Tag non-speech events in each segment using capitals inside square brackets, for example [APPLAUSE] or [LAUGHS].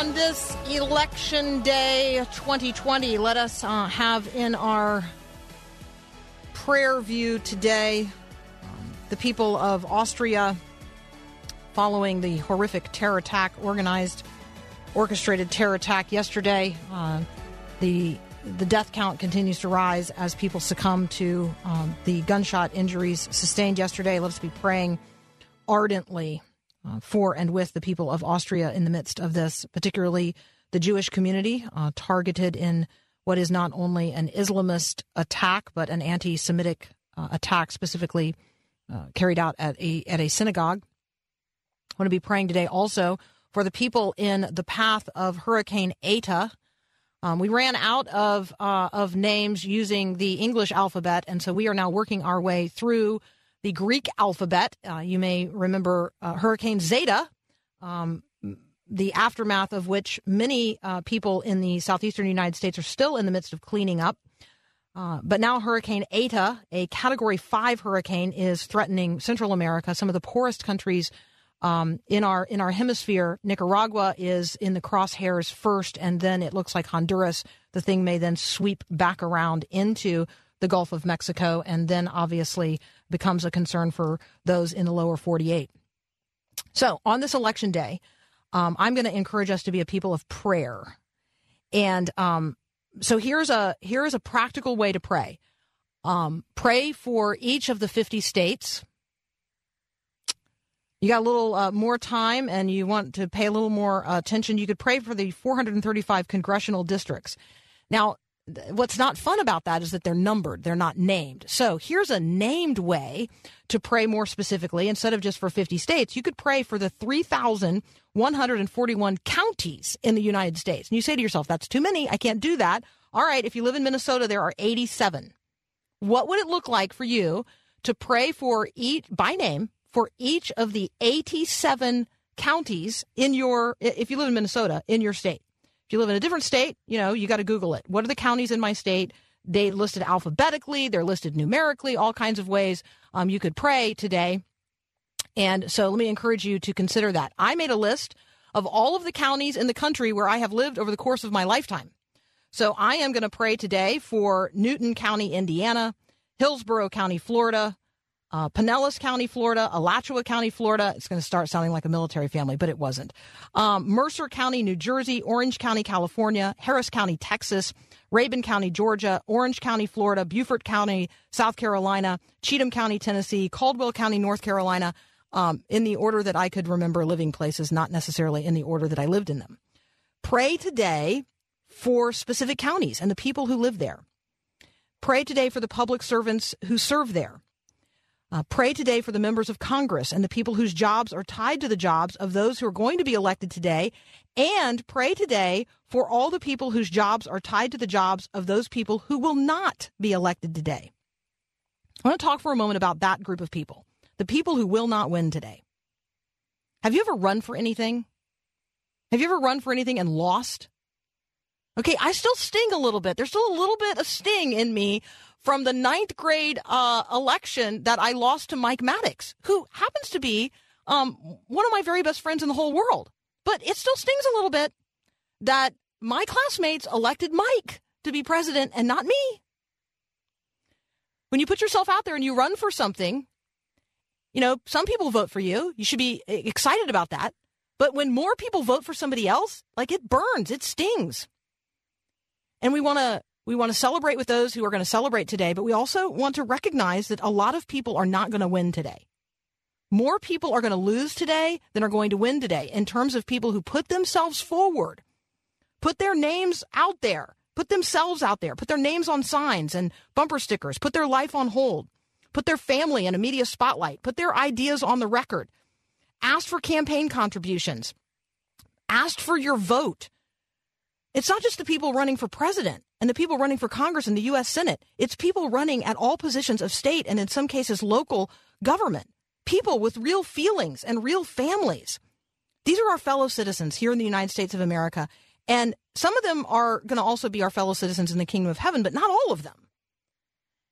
On this election day 2020. Let us uh, have in our prayer view today um, the people of Austria following the horrific terror attack, organized, orchestrated terror attack yesterday. Uh, the the death count continues to rise as people succumb to um, the gunshot injuries sustained yesterday. Let us be praying ardently uh, for and with the people of Austria in the midst of this, particularly the Jewish community uh, targeted in what is not only an Islamist attack but an anti-Semitic uh, attack, specifically uh, carried out at a at a synagogue. I want to be praying today also for the people in the path of Hurricane Eta. Um, we ran out of uh, of names using the English alphabet, and so we are now working our way through the Greek alphabet. Uh, you may remember uh, Hurricane Zeta, um, the aftermath of which many uh, people in the southeastern United States are still in the midst of cleaning up. Uh, but now Hurricane Eta, a Category 5 hurricane, is threatening Central America, some of the poorest countries um, in our in our hemisphere. Nicaragua is in the crosshairs first, and then it looks like Honduras. The thing may then sweep back around into the Gulf of Mexico, and then obviously becomes a concern for those in the lower 48. So on this election day, um, I'm going to encourage us to be a people of prayer, and um, so here's a here's a practical way to pray. Um, pray for each of the 50 states. You got a little uh, more time, and you want to pay a little more uh, attention. You could pray for the 435 congressional districts. Now, what's not fun about that is that they're numbered, they're not named. So here's a named way to pray more specifically. Instead of just for 50 states, you could pray for the 3,141 counties in the United States. And you say to yourself, that's too many. I can't do that. All right, if you live in Minnesota, there are 87. What would it look like for you to pray for each, by name, for each of the 87 counties in your, if you live in Minnesota, in your state? If you live in a different state, you know, you got to Google it. What are the counties in my state? They listed alphabetically, they're listed numerically, all kinds of ways um, you could pray today. And so let me encourage you to consider that. I made a list of all of the counties in the country where I have lived over the course of my lifetime. So I am going to pray today for Newton County, Indiana, Hillsborough County, Florida, uh, Pinellas County, Florida, Alachua County, Florida. It's going to start sounding like a military family, but it wasn't. Um, Mercer County, New Jersey, Orange County, California, Harris County, Texas, Rabun County, Georgia, Orange County, Florida, Beaufort County, South Carolina, Cheatham County, Tennessee, Caldwell County, North Carolina, um, in the order that I could remember living places, not necessarily in the order that I lived in them. Pray today for specific counties and the people who live there. Pray today for the public servants who serve there. Uh, pray today for the members of Congress and the people whose jobs are tied to the jobs of those who are going to be elected today. And pray today for all the people whose jobs are tied to the jobs of those people who will not be elected today. I want to talk for a moment about that group of people, the people who will not win today. Have you ever run for anything? Have you ever run for anything and lost? Okay, I still sting a little bit. There's still a little bit of sting in me from the ninth grade uh, election that I lost to Mike Maddox, who happens to be um, one of my very best friends in the whole world. But it still stings a little bit that my classmates elected Mike to be president and not me. When you put yourself out there and you run for something, you know, some people vote for you. You should be excited about that. But when more people vote for somebody else, like it burns, it stings. And we want to we want to celebrate with those who are going to celebrate today, but we also want to recognize that a lot of people are not going to win today. More people are going to lose today than are going to win today in terms of people who put themselves forward, put their names out there, put themselves out there, put their names on signs and bumper stickers, put their life on hold, put their family in a media spotlight, put their ideas on the record, asked for campaign contributions, asked for your vote. It's not just the people running for president and the people running for Congress and the U.S. Senate. It's people running at all positions of state and in some cases local government. People with real feelings and real families. These are our fellow citizens here in the United States of America. And some of them are going to also be our fellow citizens in the kingdom of heaven, but not all of them.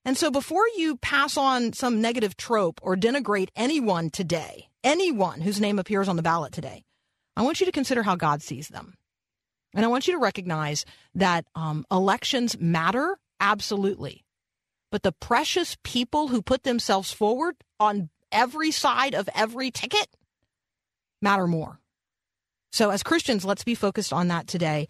And so before you pass on some negative trope or denigrate anyone today, anyone whose name appears on the ballot today, I want you to consider how God sees them. And I want you to recognize that um, elections matter, absolutely. But the precious people who put themselves forward on every side of every ticket matter more. So, as Christians, let's be focused on that today,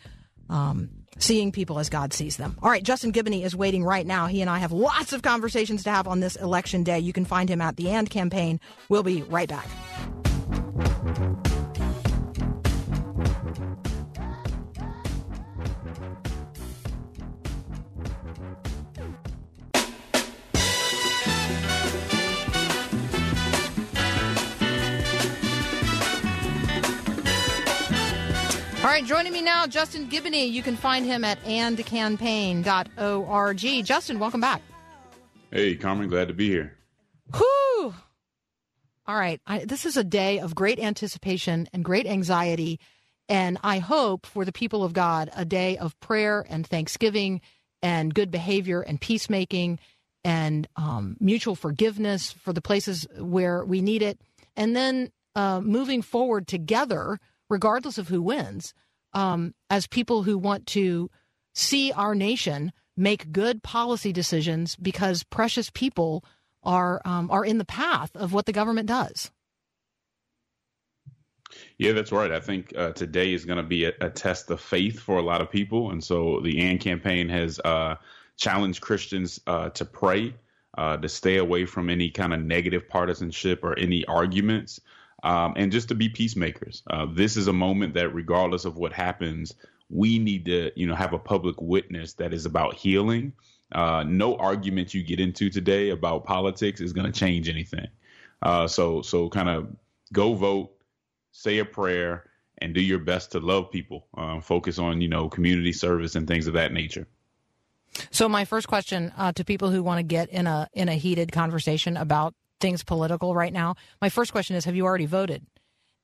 um, seeing people as God sees them. All right, Justin Giboney is waiting right now. He and I have lots of conversations to have on this election day. You can find him at the AND campaign. We'll be right back. All right, joining me now, Justin Giboney. You can find him at andcampaign.org. Justin, welcome back. Hey, Carmen, glad to be here. Whew. All right, I, this is a day of great anticipation and great anxiety, and I hope for the people of God a day of prayer and thanksgiving and good behavior and peacemaking and um, mutual forgiveness for the places where we need it, and then uh, moving forward together regardless of who wins, um, as people who want to see our nation make good policy decisions because precious people are um, are in the path of what the government does. Yeah, that's right. I think uh, today is going to be a, a, test of faith for a lot of people, and so the AND campaign has uh, challenged Christians uh, to pray, uh, to stay away from any kind of negative partisanship or any arguments, um, and just to be peacemakers. Uh, this is a moment that, regardless of what happens, we need to, you know, have a public witness that is about healing. Uh, no argument you get into today about politics is going to change anything. Uh, so, so kind of go vote, say a prayer, and do your best to love people. Um, focus on, you know, community service and things of that nature. So, my first question uh, to people who want to get in a in a heated conversation about things political right now, my first question is Have you already voted?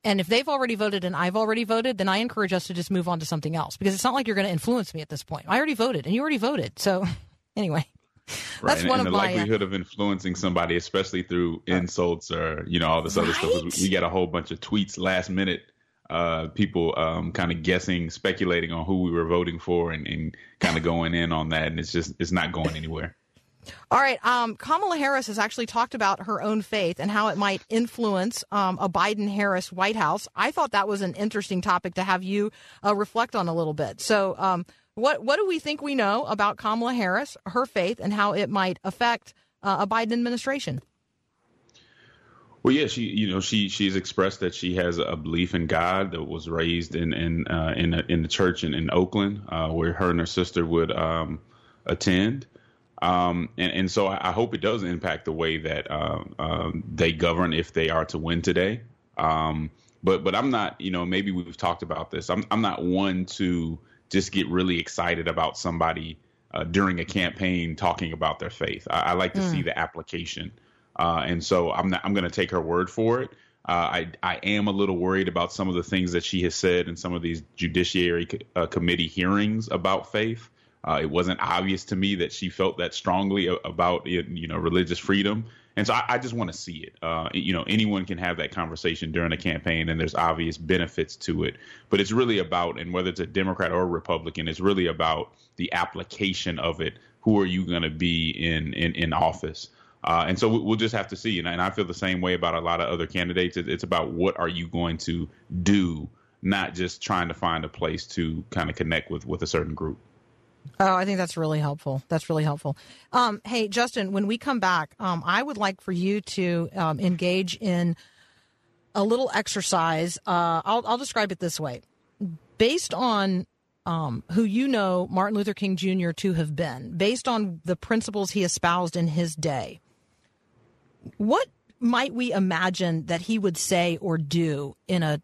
And if they've already voted and I've already voted, then I encourage us to just move on to something else because it's not like you're going to influence me at this point. I already voted and you already voted. So, [LAUGHS] anyway. Right. That's one and of the my, uh, likelihood of influencing somebody, especially through insults or you know all this right? other stuff. We got a whole bunch of tweets last minute, uh, people um, kind of guessing, speculating on who we were voting for, and, and kind of going in on that, and it's just it's not going anywhere. All right. Um, Kamala Harris has actually talked about her own faith and how it might influence um, a Biden Harris White House. I thought that was an interesting topic to have you uh, reflect on a little bit. So, um, what what do we think we know about Kamala Harris, her faith, and how it might affect uh, a Biden administration? Well, yeah, she you know she she's expressed that she has a belief in God that was raised in in uh, in, a, in the church in, in Oakland, uh, where her and her sister would um, attend. Um, and, and, so I, hope it does impact the way that uh, uh, they govern if they are to win today. Um, but but I'm not, you know, maybe we've talked about this. I'm I'm not one to just get really excited about somebody uh, during a campaign talking about their faith. I, I like to mm. see the application, uh, and so I'm not, I'm going to take her word for it. Uh, I I am a little worried about some of the things that she has said in some of these judiciary uh, committee hearings about faith. Uh, it wasn't obvious to me that she felt that strongly about you know religious freedom, and so I, I just want to see it. Uh, you know, anyone can have that conversation during a campaign, and there's obvious benefits to it. But it's really about, and whether it's a Democrat or a Republican, it's really about the application of it. Who are you going to be in in in office? Uh, and so we'll just have to see. And, I feel the same way about a lot of other candidates. It's about what are you going to do, not just trying to find a place to kind of connect with with a certain group. Oh, I think that's really helpful. That's really helpful. Um, hey, Justin, when we come back, um, I would like for you to um, engage in a little exercise. Uh, I'll, I'll describe it this way. Based on um, who you know Martin Luther King Jr. to have been, based on the principles he espoused in his day, what might we imagine that he would say or do in a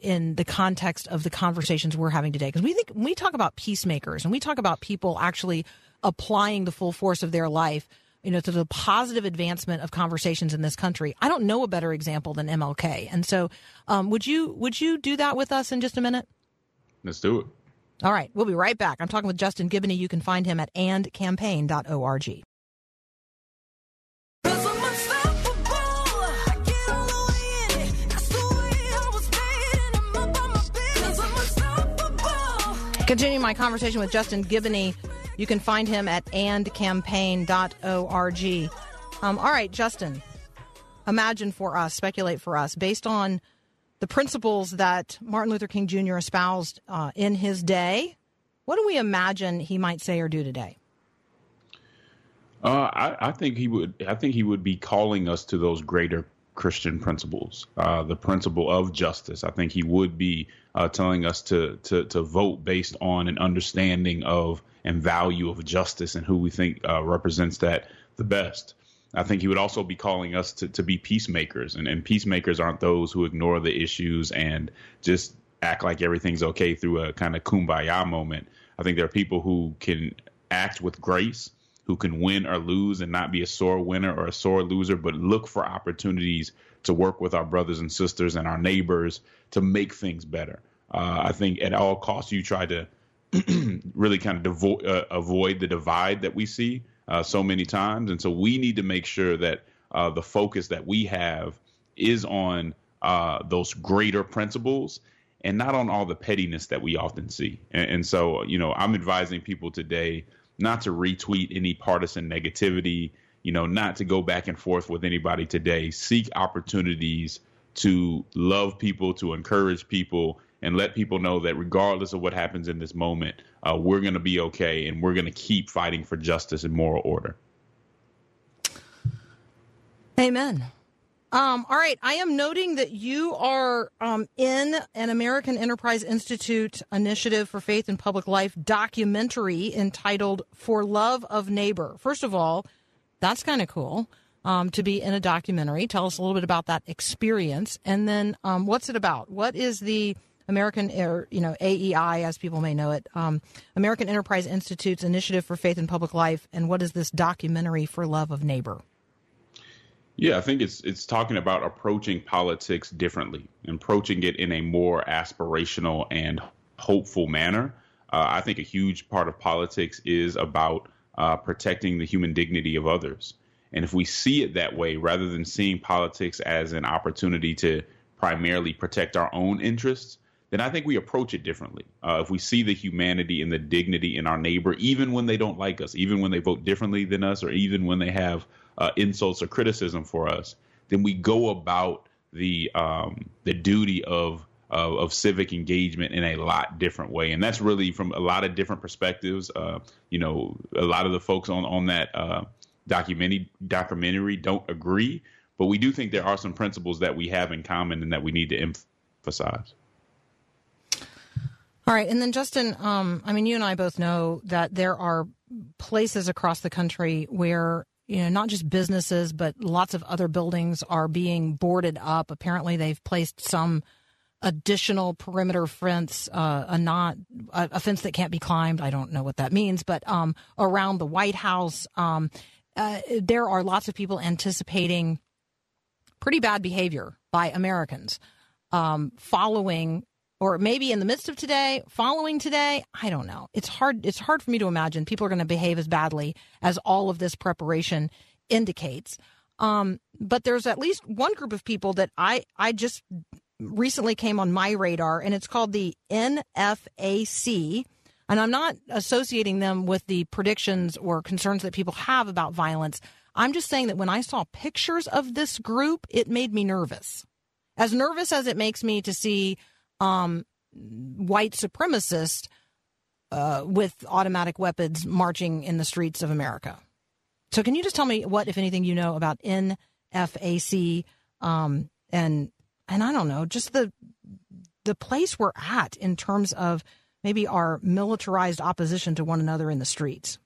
in the context of the conversations we're having today? Because we think when we talk about peacemakers and we talk about people actually applying the full force of their life, you know, to the positive advancement of conversations in this country. I don't know a better example than MLK. And so, um, would you would you do that with us in just a minute? Let's do it. All right, we'll be right back. I'm talking with Justin Giboney. You can find him at andcampaign.org. Continuing my conversation with Justin Giboney, you can find him at andcampaign.org. Um, all right, Justin, imagine for us, speculate for us, based on the principles that Martin Luther King Jr. espoused uh, in his day. What do we imagine he might say or do today? Uh, I, I, think he would. I think he would be calling us to those greater Christian principles, uh, the principle of justice. I think he would be uh, telling us to, to to vote based on an understanding of and value of justice and who we think uh, represents that the best. I think he would also be calling us to, to be peacemakers. And, and peacemakers aren't those who ignore the issues and just act like everything's okay through a kind of kumbaya moment. I think there are people who can act with grace, who can win or lose and not be a sore winner or a sore loser, but look for opportunities to work with our brothers and sisters and our neighbors to make things better. Uh, I think at all costs you try to [CLEARS THROAT] really kind of devo- uh, avoid the divide that we see uh, so many times. And so we need to make sure that uh, the focus that we have is on uh, those greater principles and not on all the pettiness that we often see. And, and, so, you know, I'm advising people today not to retweet any partisan negativity, you know, not to go back and forth with anybody today. Seek opportunities to love people, to encourage people, and let people know that regardless of what happens in this moment, uh, we're going to be okay and we're going to keep fighting for justice and moral order. Amen. Um, all right. I am noting that you are um, in an American Enterprise Institute initiative for faith and public life documentary entitled For Love of Neighbor. First of all, that's kind of cool um, to be in a documentary. Tell us a little bit about that experience. And then um, what's it about? What is the American, or you know, AEI, as people may know it, um, American Enterprise Institute's Initiative for Faith and Public Life, and what is this documentary for love of neighbor? Yeah, I think it's it's talking about approaching politics differently, approaching it in a more aspirational and hopeful manner. Uh, I think a huge part of politics is about uh, protecting the human dignity of others. And if we see it that way, rather than seeing politics as an opportunity to primarily protect our own interests, then I think we approach it differently. Uh, if we see the humanity and the dignity in our neighbor, even when they don't like us, even when they vote differently than us, or even when they have uh, insults or criticism for us, then we go about the um, the duty of, of, of civic engagement in a lot different way, and that's really from a lot of different perspectives. Uh, you know, a lot of the folks on on that uh, documentary documentary don't agree, but we do think there are some principles that we have in common and that we need to emphasize. All right. And then, Justin, um, I mean, you and I both know that there are places across the country where, you know, not just businesses, but lots of other buildings are being boarded up. Apparently, they've placed some additional perimeter fence, uh, a not a, fence that can't be climbed. I don't know what that means, but um, around the White House, um, uh, there are lots of people anticipating pretty bad behavior by Americans um, following or maybe in the midst of today, following today, I don't know. It's hard it's hard for me to imagine people are going to behave as badly as all of this preparation indicates. Um, but there's at least one group of people that I I just recently came on my radar and it's called the NFAC and I'm not associating them with the predictions or concerns that people have about violence. I'm just saying that when I saw pictures of this group, it made me nervous. As nervous as it makes me to see um, white supremacists uh, with automatic weapons marching in the streets of America. So, can you just tell me what, if anything, you know about NFAC um, and and I don't know, just the the place we're at in terms of maybe our militarized opposition to one another in the streets?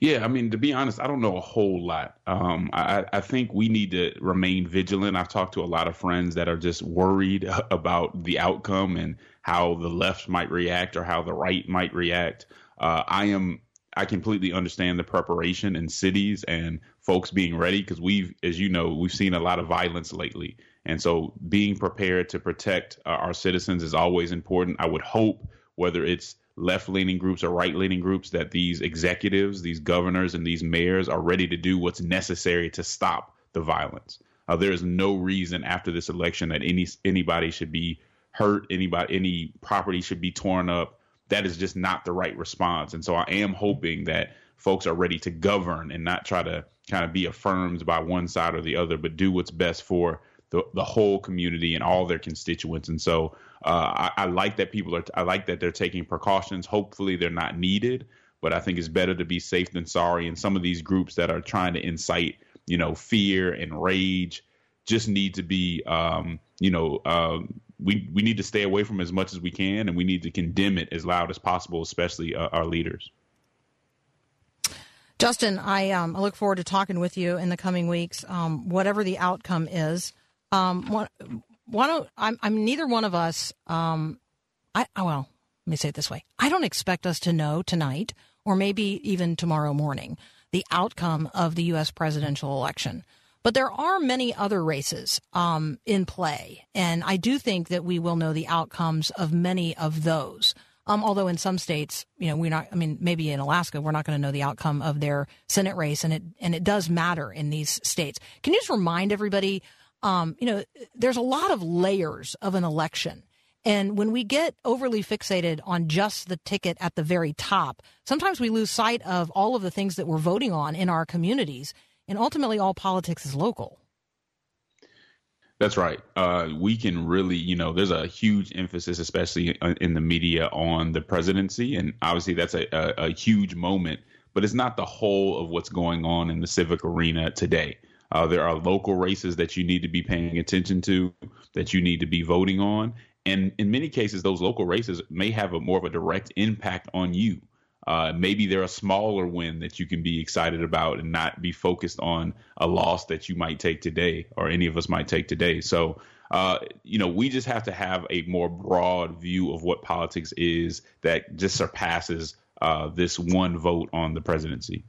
Yeah, I mean, to be honest, I don't know a whole lot. Um, I, I think we need to remain vigilant. I've talked to a lot of friends that are just worried [LAUGHS] about the outcome and how the left might react or how the right might react. Uh, I am I completely understand the preparation in cities and folks being ready because we've, as you know, we've seen a lot of violence lately. And so being prepared to protect uh, our citizens is always important. I would hope, whether it's left leaning groups or right leaning groups, that these executives, these governors, and these mayors are ready to do what's necessary to stop the violence. Uh, there is no reason after this election that any anybody should be hurt, anybody, any property should be torn up. That is just not the right response. And so I am hoping that folks are ready to govern and not try to kind of be affirmed by one side or the other, but do what's best for the, the whole community and all their constituents. And so uh, I, I like that people are, I like that they're taking precautions. Hopefully they're not needed, but I think it's better to be safe than sorry. And some of these groups that are trying to incite, you know, fear and rage just need to be, um, you know, um, we, we need to stay away from as much as we can and we need to condemn it as loud as possible, especially uh, our leaders. Justin, I, um, I look forward to talking with you in the coming weeks, um, whatever the outcome is. Um, one, one, I'm, I'm neither one of us. Um, I oh, well, let me say it this way: I don't expect us to know tonight, or maybe even tomorrow morning, the outcome of the U.S. presidential election. But there are many other races um, in play, and I do think that we will know the outcomes of many of those. Um, although in some states, you know, we're not. I mean, maybe in Alaska, we're not going to know the outcome of their Senate race, and it and it does matter in these states. Can you just remind everybody? Um, you know, there's a lot of layers of an election. And when we get overly fixated on just the ticket at the very top, sometimes we lose sight of all of the things that we're voting on in our communities. And ultimately, all politics is local. That's right. Uh, we can really, you know, there's a huge emphasis, especially in the media, on the presidency, and obviously that's a, a, a huge moment. But it's not the whole of what's going on in the civic arena today. Uh, there are local races that you need to be paying attention to, that you need to be voting on, and in many cases, those local races may have a more of a direct impact on you. Uh, maybe they're a smaller win that you can be excited about and not be focused on a loss that you might take today or any of us might take today. So, uh, you know, we just have to have a more broad view of what politics is that just surpasses uh, this one vote on the presidency.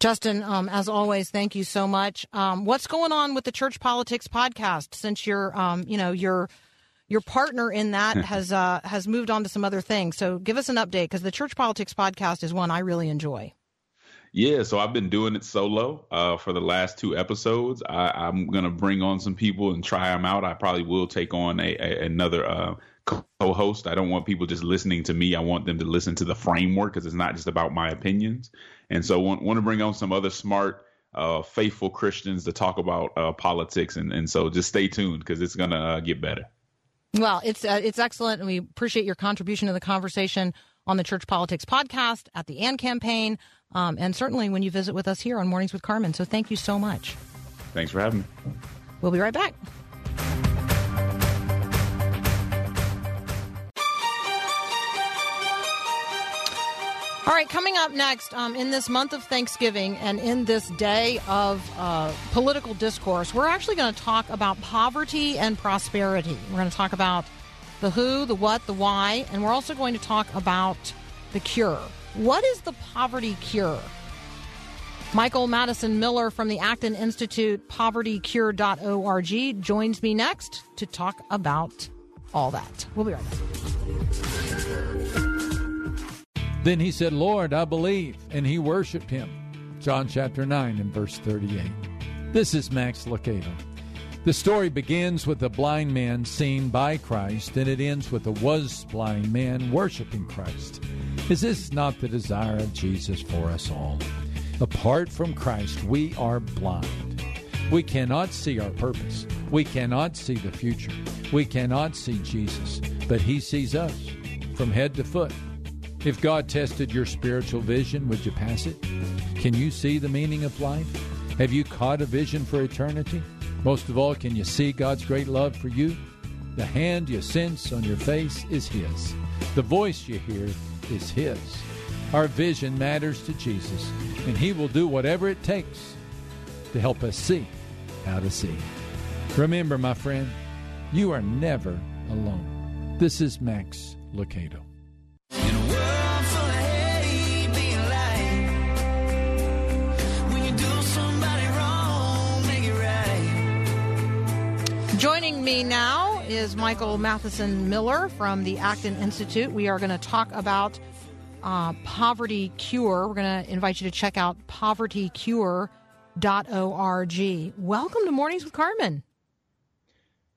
Justin, um, as always, thank you so much. Um, what's going on with the Church Politics podcast? Since you're, um, you know, you're your partner in that [LAUGHS] has uh, has moved on to some other things. So give us an update because the Church Politics podcast is one I really enjoy. Yeah, so I've been doing it solo uh, for the last two episodes. I, am gonna bring on some people and try them out. I probably will take on a, a another uh, co-host. I don't want people just listening to me. I want them to listen to the framework because it's not just about my opinions. And so want want to bring on some other smart uh, faithful Christians to talk about uh, politics, and, and so just stay tuned because it's gonna uh, get better. Well, it's uh, it's excellent, and we appreciate your contribution to the conversation on the Church Politics podcast at the AND campaign, um, and certainly when you visit with us here on Mornings with Carmen. So thank you so much. Thanks for having me. We'll be right back. All right, coming up next um, in this month of Thanksgiving and in this day of uh, political discourse, we're actually going to talk about poverty and prosperity. We're going to talk about the who, the what, the why, and we're also going to talk about the cure. What is the poverty cure? Michael Matheson Miller from the Acton Institute, povertycure.org, joins me next to talk about all that. We'll be right back. Then he said, Lord, I believe. And he worshiped him. John chapter 9 and verse 38. This is Max Lucado. The story begins with a blind man seen by Christ, and it ends with a was blind man worshiping Christ. Is this not the desire of Jesus for us all? Apart from Christ, we are blind. We cannot see our purpose. We cannot see the future. We cannot see Jesus, but He sees us from head to foot if God tested your spiritual vision, would you pass it? Can you see the meaning of life? Have you caught a vision for eternity? Most of all, can you see God's great love for you? The hand you sense on your face is His. The voice you hear is His. Our vision matters to Jesus, and He will do whatever it takes to help us see how to see. Remember, my friend, you are never alone. This is Max Lucado. Joining me now is Michael Matheson Miller from the Acton Institute. We are going to talk about uh, Poverty Cure. We're going to invite you to check out povertycure.org. Welcome to Mornings with Carmen.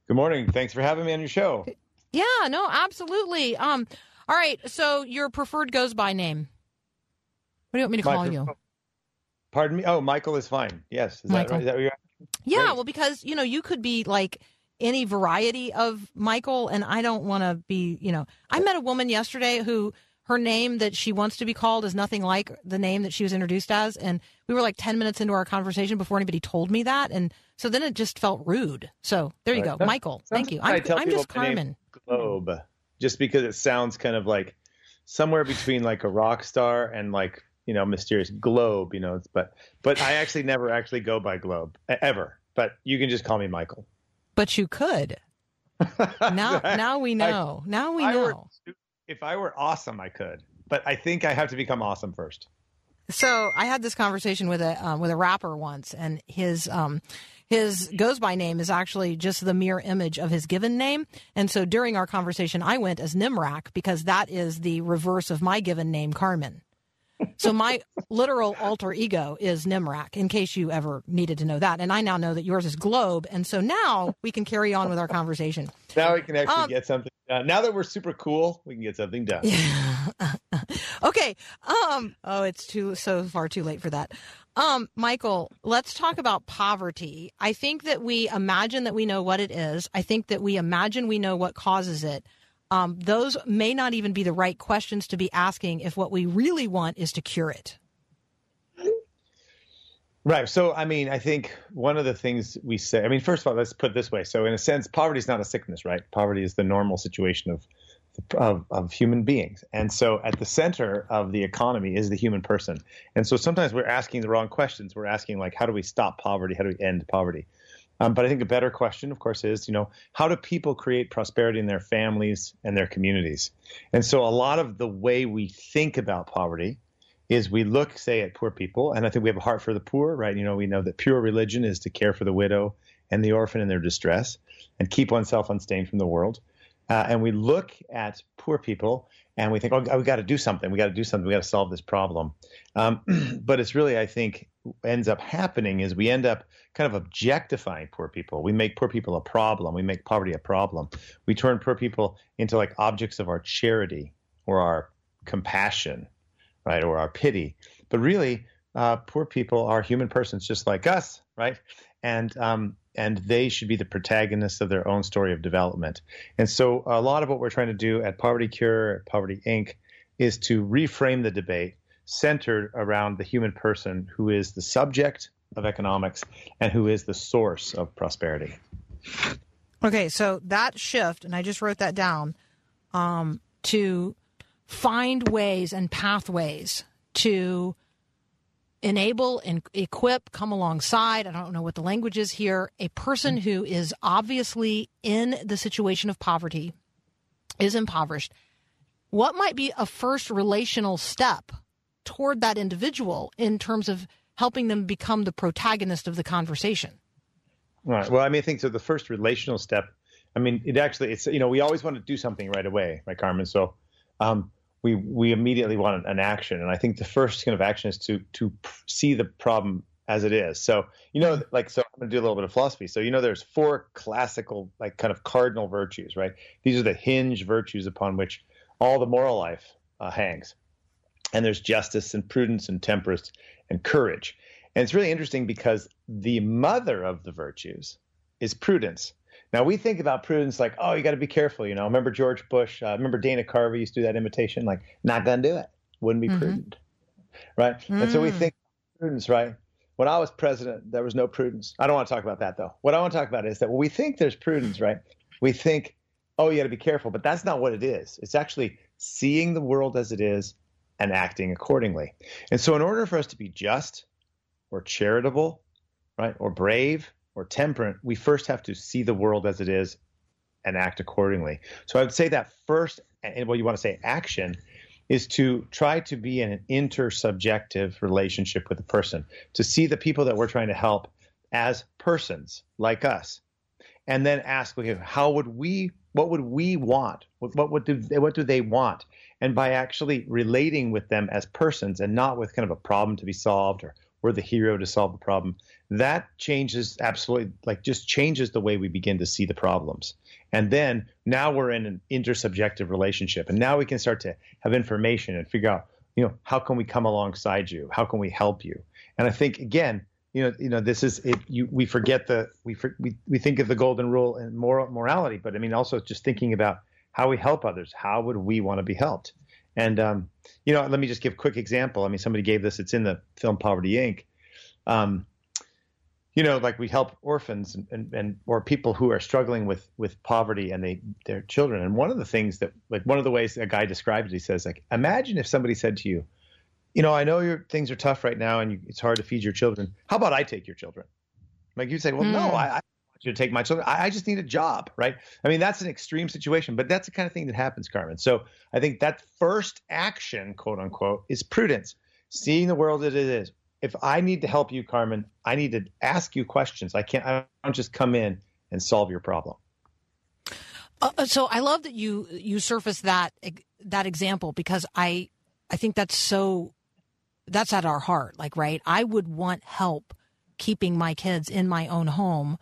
Good morning. Thanks for having me on your show. Yeah, no, absolutely. Um, all right. So your preferred goes by name. What do you want me to call you? Pardon me. Oh, Michael is fine. Yes. Is Michael. that right? Is that what you're Yeah, Great. well, because you know you could be like any variety of Michael, and I don't want to be. You know, I met a woman yesterday who her name that she wants to be called is nothing like the name that she was introduced as, and we were like ten minutes into our conversation before anybody told me that, and so then it just felt rude. So there you go, Michael. Thank you. I I'm, tell I'm people just Carmen. Globe, just because it sounds kind of like somewhere between like a rock star and like you know mysterious globe. You know, it's, but but I actually never actually go by Globe ever. But you can just call me Michael. But you could. Now, [LAUGHS] now we know. now we I were- know. if I were awesome, I could. But I think I have to become awesome first. So I had this conversation with a um, with a rapper once, and his um, his goes by name is actually just the mere image of his given name. And so during our conversation, I went as Nimrak because that is the reverse of my given name, Carmen. So my literal alter ego is Nimrak, in case you ever needed to know that. And I now know that yours is Globe, and so now we can carry on with our conversation. Now we can actually Um, get something done. Now that we're super cool, we can get something done. [LAUGHS] okay. Um. Oh, it's too so far too late for that. Um, Michael, let's talk about poverty. I think that we imagine that we know what it is. I think that we imagine we know what causes it. Um, those may not even be the right questions to be asking if what we really want is to cure it. Right. So, I mean, I think one of the things we say, I mean, first of all, let's put this way. So, in a sense, poverty is not a sickness, right? Poverty is the normal situation of, of, of human beings. And so, at the center of the economy is the human person. And so, sometimes we're asking the wrong questions. We're asking, like, how do we stop poverty? How do we end poverty? Um, but I think a better question, of course, is, you know, how do people create prosperity in their families and their communities? And so, a lot of the way we think about poverty is we look, say, at poor people, and I think we have a heart for the poor, right? You know, we know that pure religion is to care for the widow and the orphan in their distress and keep oneself unstained from the world. Uh, and we look at poor people and we think, oh, we got to do something. We got to do something. We got to solve this problem. Um, [CLEARS THROAT] but it's really, I think, ends up happening is we end up kind of objectifying poor people. We make poor people a problem. We make poverty a problem. We turn poor people into like objects of our charity or our compassion right, or our pity. But really, uh, poor people are human persons just like us, right? And um, and they should be the protagonists of their own story of development. And so, a lot of what we're trying to do at Poverty Cure, at Poverty Inc., is to reframe the debate centered around the human person who is the subject of economics and who is the source of prosperity. Okay, so that shift, and I just wrote that down, um, to find ways and pathways to enable and equip, come alongside, I don't know what the language is here, a person who is obviously in the situation of poverty, is impoverished. What might be a first relational step toward that individual in terms of helping them become the protagonist of the conversation? Right. Well, I mean, I think so. The first relational step, I mean, it actually, it's, you know, we always want to do something right away, right, Carmen? So, um, we we immediately want an action, and I think the first kind of action is to to see the problem as it is. So you know, like so, I'm going to do a little bit of philosophy. So you know, there's four classical, like kind of cardinal virtues, right? These are the hinge virtues upon which all the moral life uh, hangs, and there's justice and prudence and temperance and courage. And it's really interesting because the mother of the virtues is prudence. Now we think about prudence like, oh, you got to be careful. You know, remember George Bush? Uh, remember Dana Carvey used to do that imitation, like, not gonna do it. Wouldn't be Mhm. prudent, right? And so we Mm. think prudence, right? When I was president, there was no prudence. I don't want to talk about that though. What I want to talk about is that when we think there's prudence, right? We think oh, you got to be careful. But that's not what it is. It's actually seeing the world as it is and acting accordingly. And so, in order for us to be just or charitable, right, or brave or temperate, we first have to see the world as it is and act accordingly. So, I would say that first, and what you want to say, action is to try to be in an intersubjective relationship with the person, to see the people that we're trying to help as persons like us, and then ask, okay, how would we, what would we want? What, what would do, what do they want? And by actually relating with them as persons and not with kind of a problem to be solved or we're the hero to solve the problem, that changes absolutely, like just changes the way we begin to see the problems. And then now we're in an intersubjective relationship. And now we can start to have information and figure out, you know, how can we come alongside you? How can we help you? And I think again, you know, you know, this is it. You, we forget the we for, we we think of the golden rule and moral morality, but I mean, also just thinking about how we help others. How would we want to be helped? And um, you know, let me just give a quick example. I mean, somebody gave this. It's in the film Poverty Inc. Um, you know, like we help orphans and, and, and, or people who are struggling with with poverty and they their children. And one of the things that like one of the ways a guy describes it, he says like, imagine if somebody said to you, you know, I know your things are tough right now and you, it's hard to feed your children. How about I take your children? Like you'd say, well, mm. no, hmm. I, I want you to take my children. I, I just need a job, right? I mean, that's an extreme situation, but that's the kind of thing that happens, Carmen. So I think that first action, quote unquote, is prudence, seeing the world as it is if I need to help you, Carmen, I need to ask you questions. I can't. I don't just come in and solve your problem. Uh, uh so I love that you you surface that that example because I I think that's so that's at our heart. Like, right? I would want help keeping my kids in my own home.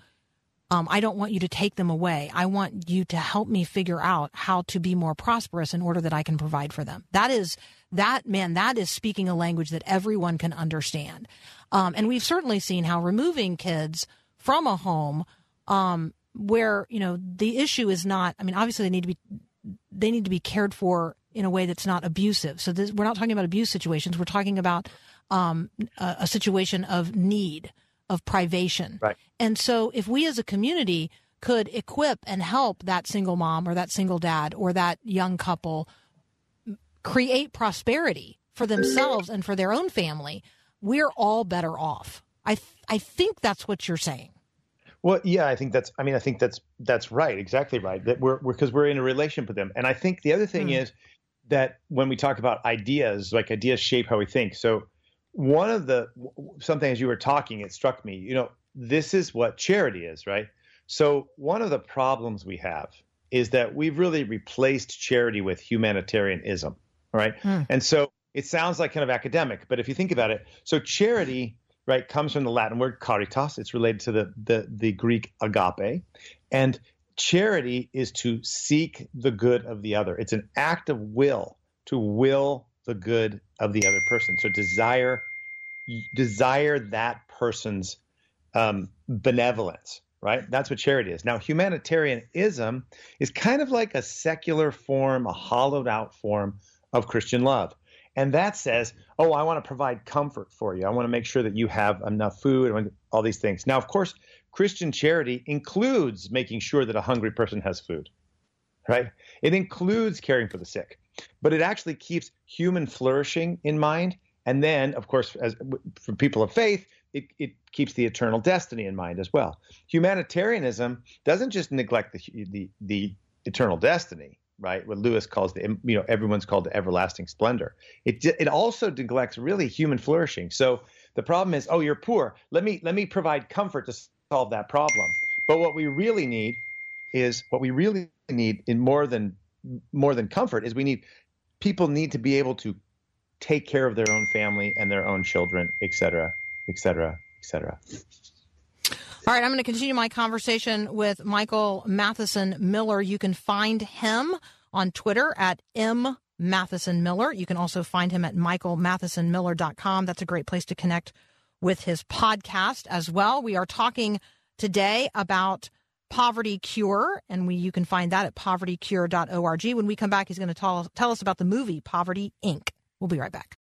Um, I don't want you to take them away. I want you to help me figure out how to be more prosperous in order that I can provide for them. That is that man, that is speaking a language that everyone can understand. Um, and we've certainly seen how removing kids from a home, um, where you know the issue is not. I mean, obviously they need to be they need to be cared for in a way that's not abusive. So this, we're not talking about abuse situations. We're talking about um, a, a, situation of need, of privation. Right. And so if we as a community could equip and help that single mom or that single dad or that young couple create prosperity for themselves and for their own family, we're all better off. I th- I think that's what you're saying. Well, yeah, I think that's. I mean, I think that's that's right, exactly right. That we're because we're, we're, in a relationship with them, and I think the other thing mm. is that when we talk about ideas, like ideas shape how we think. So one of the something as you were talking, it struck me. You know, this is what charity is, right? So one of the problems we have is that we've really replaced charity with humanitarianism right? Mm. And so it sounds like kind of academic, but if you think about it, so charity, right, comes from the Latin word caritas. It's related to the the, the Greek agape, and charity is to seek the good of the other. It's an act of will to will the good of the other person. So desire desire that person's um, benevolence, right? That's what charity is. Now, humanitarianism is kind of like a secular form, a hollowed out form of Christian love. And that says, oh, I want to provide comfort for you. I want to make sure that you have enough food and all these things. Now, of course, Christian charity includes making sure that a hungry person has food, right? It includes caring for the sick, but it actually keeps human flourishing in mind. And then, of course, as for people of faith, it, it keeps the eternal destiny in mind as well. Humanitarianism doesn't just neglect the, the, the eternal destiny right? What Lewis calls the, you know, everyone's called the everlasting splendor. It it also neglects really human flourishing. So the problem is, oh, you're poor. Let me let me provide comfort to solve that problem. But what we really need is what we really need in more than more than comfort is we need people need to be able to take care of their own family and their own children, et cetera, et cetera, et cetera. All right, I'm going to continue my conversation with Michael Matheson Miller. You can find him on Twitter at M Matheson Miller. You can also find him at michaelmathesonmiller.com. That's a great place to connect with his podcast as well. We are talking today about Poverty Cure, and we you can find that at povertycure.org. When we come back, he's going to tell, tell us about the movie Poverty Inc. We'll be right back.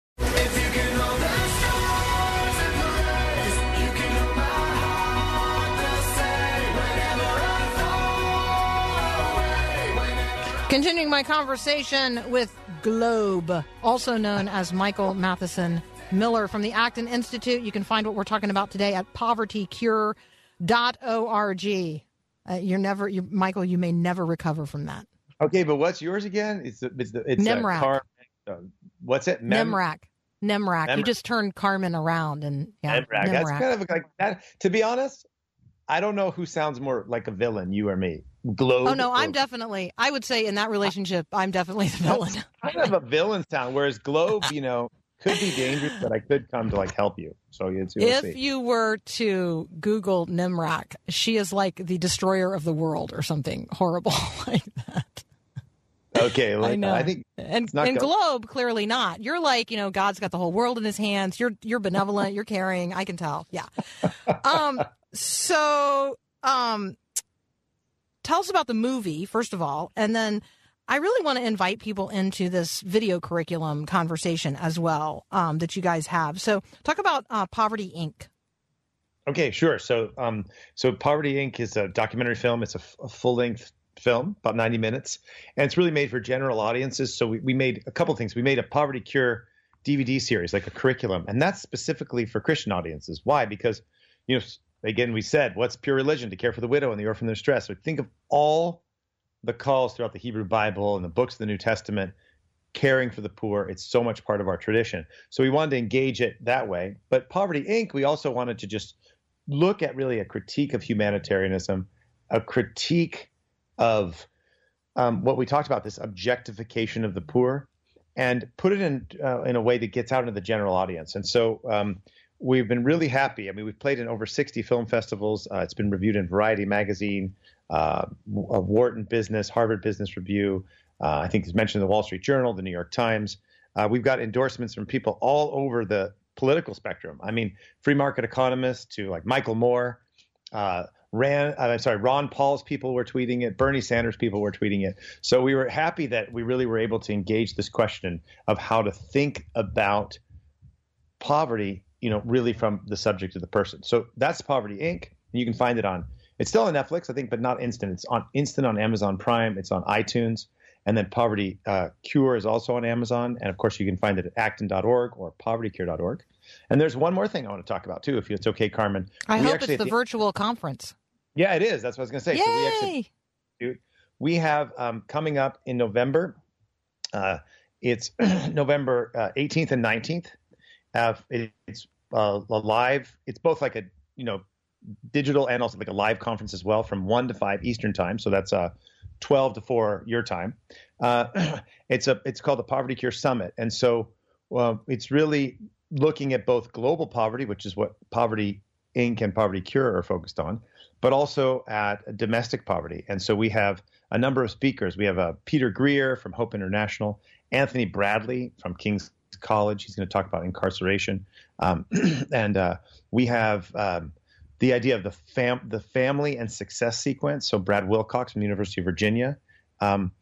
Continuing my conversation with Globe, also known as Michael Matheson Miller from the Acton Institute. You can find what we're talking about today at povertycure.org. Uh, you're never, you, Michael, you may never recover from that. Okay, but what's yours again? It's it's it's Nemrac. Car, uh, what's it? Mem- Nemrac. Nemrac. Nemrac. You just turned Carmen around and yeah. Nemrac. Nemrac. That's kind of like that. To be honest, I don't know who sounds more like a villain, you or me. Globe. Oh no, I'm definitely. I would say in that relationship, I'm definitely the villain. kind of a villain sound, whereas Globe, you know, could be dangerous, but I could come to like help you. So it's if see. you were to Google Nemrac, she is like the destroyer of the world or something horrible [LAUGHS] like that. Okay, like, I know. I think and, and Globe clearly not. You're like, you know, God's got the whole world in His hands. You're you're benevolent. You're caring. I can tell. Yeah. Um. So, um, tell us about the movie first of all, and then I really want to invite people into this video curriculum conversation as well um, that you guys have. So, talk about uh, Poverty Inc. Okay, sure. So, um, so Poverty Inc. is a documentary film. It's a, f- a full length film, about 90 minutes, and it's really made for general audiences. So, we, we made a couple things. We made a Poverty Cure DVD series, like a curriculum, and that's specifically for Christian audiences. Why? Because, you know, again, we said, what's pure religion? To care for the widow and the orphan in their stress. So think of all the calls throughout the Hebrew Bible and the books of the New Testament, caring for the poor. It's so much part of our tradition. So we wanted to engage it that way. But Poverty Inc., we also wanted to just look at really a critique of humanitarianism, a critique of um, what we talked about this objectification of the poor, and put it in uh, in a way that gets out into the general audience. And so um, we've been really happy. I mean, we've played in over 60 film festivals. Uh, it's been reviewed in Variety magazine, uh, Wharton Business, Harvard Business Review. Uh, I think it's mentioned in the Wall Street Journal, the New York Times. Uh, we've got endorsements from people all over the political spectrum. I mean, free market economists to like Michael Moore. Uh, Ran, uh, I'm sorry, Ron Paul's people were tweeting it. Bernie Sanders people were tweeting it. So we were happy that we really were able to engage this question of how to think about poverty, you know, really from the subject of the person. So that's Poverty Inc. And you can find it on it's still on Netflix, I think, but not instant. It's on instant on Amazon Prime. It's on iTunes. And then Poverty uh, Cure is also on Amazon. And of course, you can find it at acton.org or povertycure.org. And there's one more thing I want to talk about, too, if it's okay, Carmen. I we hope it's the, the, virtual conference. Yeah, it is. That's what I was going to say. Yay! So we actually we have um, coming up in November. Uh, it's [CLEARS THROAT] November uh, 18th and 19th. Uh, it, it's uh, a live. It's both like a you know digital and also like a live conference as well from 1 to 5 Eastern time. So that's uh, 12 to 4 your time. Uh, [CLEARS THROAT] it's a it's called the Poverty Cure Summit. And so well, it's really looking at both global poverty, which is what Poverty Inc. and Poverty Cure are focused on, but also at domestic poverty. And so we have a number of speakers. We have uh, Peter Greer from Hope International, Anthony Bradley from King's College. He's going to talk about incarceration. Um, [CLEARS THROAT] and uh, we have um, the idea of the fam the family and success sequence. So Brad Wilcox from the University of Virginia. Um,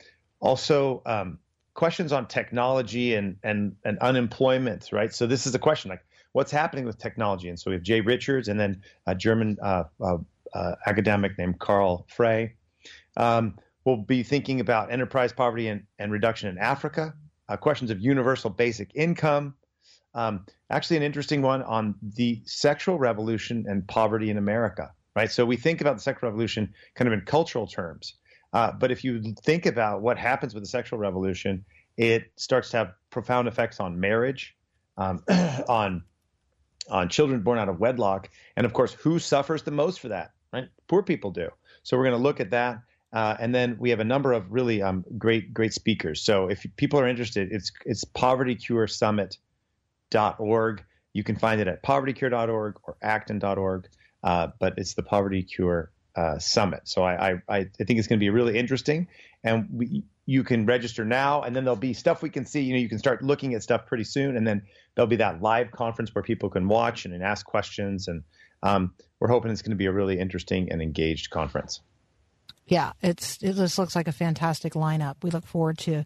also um, questions on technology and and and unemployment, right? So this is a question like what's happening with technology, and so we have Jay Richards and then a German uh, uh, uh, academic named Carl Frey. Um, we'll be thinking about enterprise poverty and, and reduction in Africa, uh, questions of universal basic income, um, actually, an interesting one on the sexual revolution and poverty in America, right? So we think about the sexual revolution kind of in cultural terms. Uh, but if you think about what happens with the sexual revolution, it starts to have profound effects on marriage, um, [CLEARS THROAT] on on children born out of wedlock, and of course, who suffers the most for that? Right, poor people do. So we're going to look at that, uh, and then we have a number of really um, great great speakers. So if people are interested, it's it's Poverty Cure Summit org. You can find it at povertycure.org or acton.org, uh, but it's the Poverty Cure uh, Summit. So I, I, I think it's going to be really interesting. And we, you can register now, and then there'll be stuff we can see. You know, you can start looking at stuff pretty soon, and then there'll be that live conference where people can watch and, and ask questions. And um, we're hoping it's going to be a really interesting and engaged conference. Yeah, it's it just looks like a fantastic lineup. We look forward to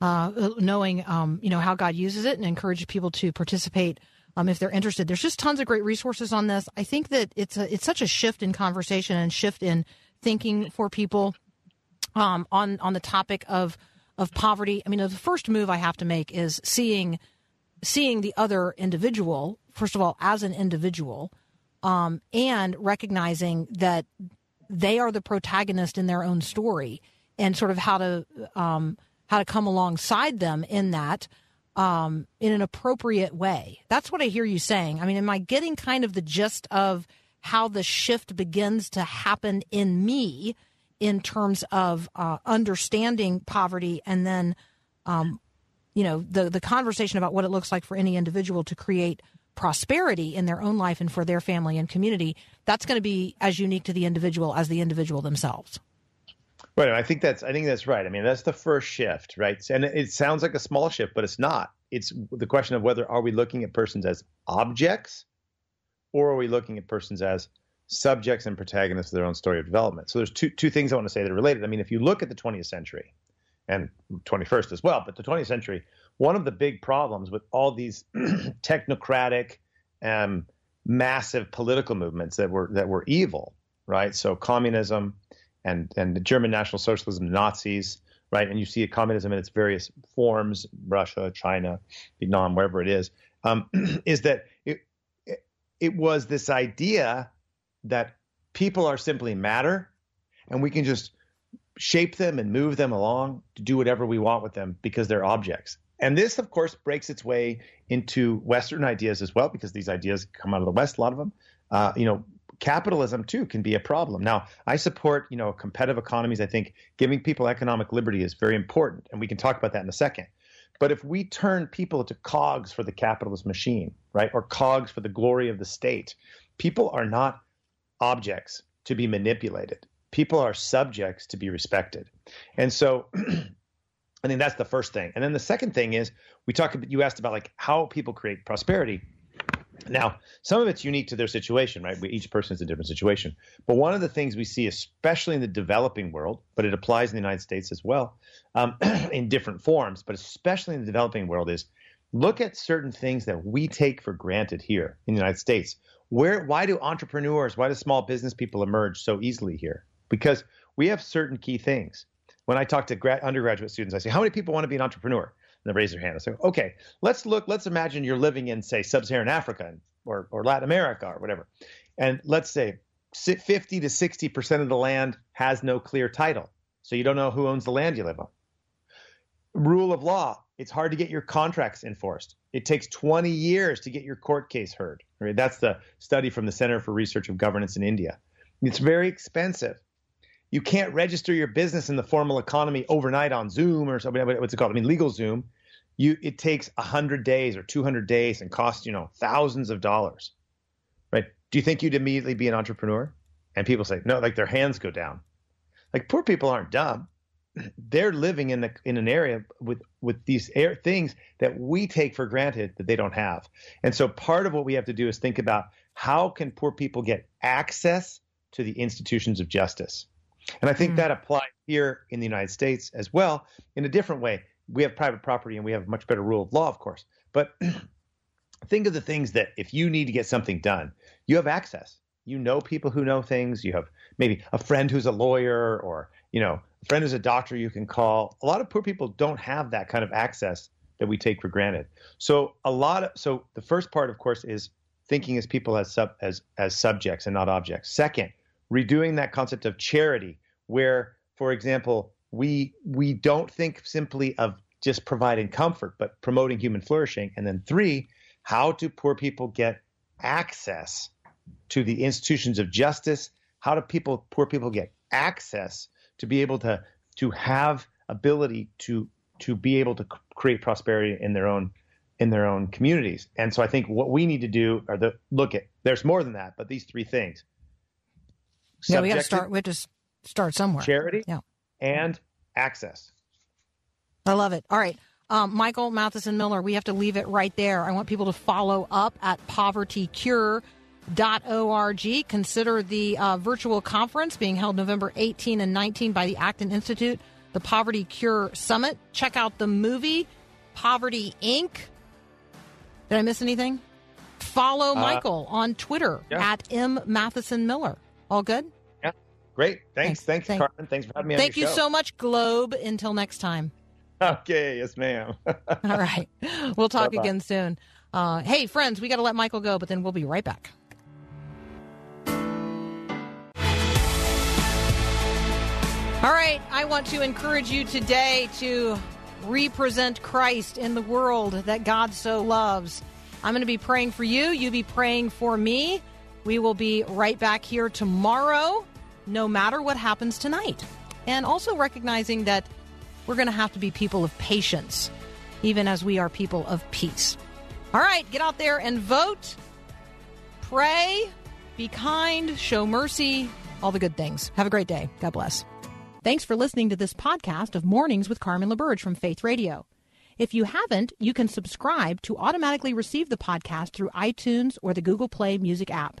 uh, knowing um, you know how God uses it and encourage people to participate um, if they're interested. There's just tons of great resources on this. I think that it's a, it's such a shift in conversation and shift in thinking for people. um, on on the topic of of poverty. I mean, the first move I have to make is seeing seeing the other individual first of all as an individual, um, and recognizing that they are the protagonist in their own story, and sort of how to um, how to come alongside them in that. Um, in an appropriate way. That's what I hear you saying. I mean, am I getting kind of the gist of how the shift begins to happen in me in terms of uh, understanding poverty and then, um, you know, the, the conversation about what it looks like for any individual to create prosperity in their own life and for their family and community, that's going to be as unique to the individual as the individual themselves. Right. I think that's I think that's right. I mean, that's the first shift, right? And it sounds like a small shift, but it's not. It's the question of whether are we looking at persons as objects or are we looking at persons as subjects and protagonists of their own story of development? So there's two two things I want to say that are related. I mean, if you look at the 20th century and 21st as well, but the 20th century, one of the big problems with all these [CLEARS THROAT] technocratic um, massive political movements that were that were evil, right? So communism and and the German National Socialism, Nazis, right? And you see communism in its various forms, Russia, China, Vietnam, wherever it is, um, [CLEARS THROAT] is that it it was this idea that people are simply matter and we can just shape them and move them along to do whatever we want with them because they're objects. And this, of course, breaks its way into Western ideas as well, because these ideas come out of the West, a lot of them. Uh, you know, capitalism too can be a problem. Now, I support, you know, competitive economies. I think giving people economic liberty is very important, and we can talk about that in a second. But if we turn people into cogs for the capitalist machine, right, or cogs for the glory of the state, people are not objects to be manipulated. People are subjects to be respected. And so [CLEARS THROAT] I think that's the first thing. And then the second thing is we talk you asked about like how people create prosperity. Now, some of it's unique to their situation, right? Each person is a different situation. But one of the things we see, especially in the developing world, but it applies in the United States as well, um, [CLEARS THROAT] in different forms, but especially in the developing world, is look at certain things that we take for granted here in the United States. Where, why do entrepreneurs, why do small business people emerge so easily here? Because we have certain key things. When I talk to grad, undergraduate students, I say, "How many people want to be an entrepreneur?" And they raise their hand. Say, okay, let's look, let's imagine you're living in, say, sub Saharan Africa or, or Latin America or whatever. And let's say 50 to 60% of the land has no clear title. So you don't know who owns the land you live on. Rule of law, it's hard to get your contracts enforced. It takes 20 years to get your court case heard. Right? That's the study from the Center for Research of Governance in India. It's very expensive you can't register your business in the formal economy overnight on Zoom or something. What's it called? I mean, LegalZoom you it takes 100 days or 200 days and costs you know thousands of dollars right? Do you think you'd immediately be an entrepreneur? And people say no like their hands go down. Like poor people aren't dumb. [CLEARS THROAT] They're living in the in an area with with these air things that we take for granted that they don't have. And so part of what we have to do is think about how can poor people get access to the institutions of justice? And i think mm. that applies here in the united states as well in a different way we have private property and we have a much better rule of law, of course. But [CLEARS THROAT] think of the things that if you need to get something done, you have access. You know people who know things. You have maybe a friend who's a lawyer or, you know, a friend who's a doctor you can call. A lot of poor people don't have that kind of access that we take for granted. So a lot of so the first part, of course, is thinking as people as sub as as subjects and not objects. Second, redoing that concept of charity, where, for example, we we don't think simply of just providing comfort, but promoting human flourishing. And then three, how do poor people get access to the institutions of justice? How do people poor people get access to be able to to have ability to to be able to create prosperity in their own in their own communities. And so I think what we need to do are the look at there's more than that, but these three things. Yeah, we got to start. We have to start somewhere. Charity. Yeah and access. I love it. All right. Um, Michael Matheson Miller, we have to leave it right there. I want people to follow up at povertycure.org. Consider the uh, virtual conference being held November 18 and 19 by the Acton Institute, the Poverty Cure Summit. Check out the movie Poverty Inc. Did I miss anything? Follow uh, Michael on Twitter yeah. at M Matheson Miller. All good? Great. Thanks. Thanks, Thank- Carmen. Thanks for having me on Thank you show. so much, Globe. Until next time. Okay. Yes, ma'am. [LAUGHS] All right. We'll talk Bye-bye. again soon. Uh, hey, friends, we got to let Michael go, but then we'll be right back. All right. I want to encourage you today to represent Christ in the world that God so loves. I'm going to be praying for you. You be praying for me. We will be right back here tomorrow, no matter what happens tonight. And also recognizing that we're going to have to be people of patience, even as we are people of peace. All right, get out there and vote, pray, be kind, show mercy, all the good things. Have a great day. God bless. Thanks for listening to this podcast of Mornings with Carmen LaBerge from Faith Radio. If you haven't, you can subscribe to automatically receive the podcast through iTunes or the Google Play Music app.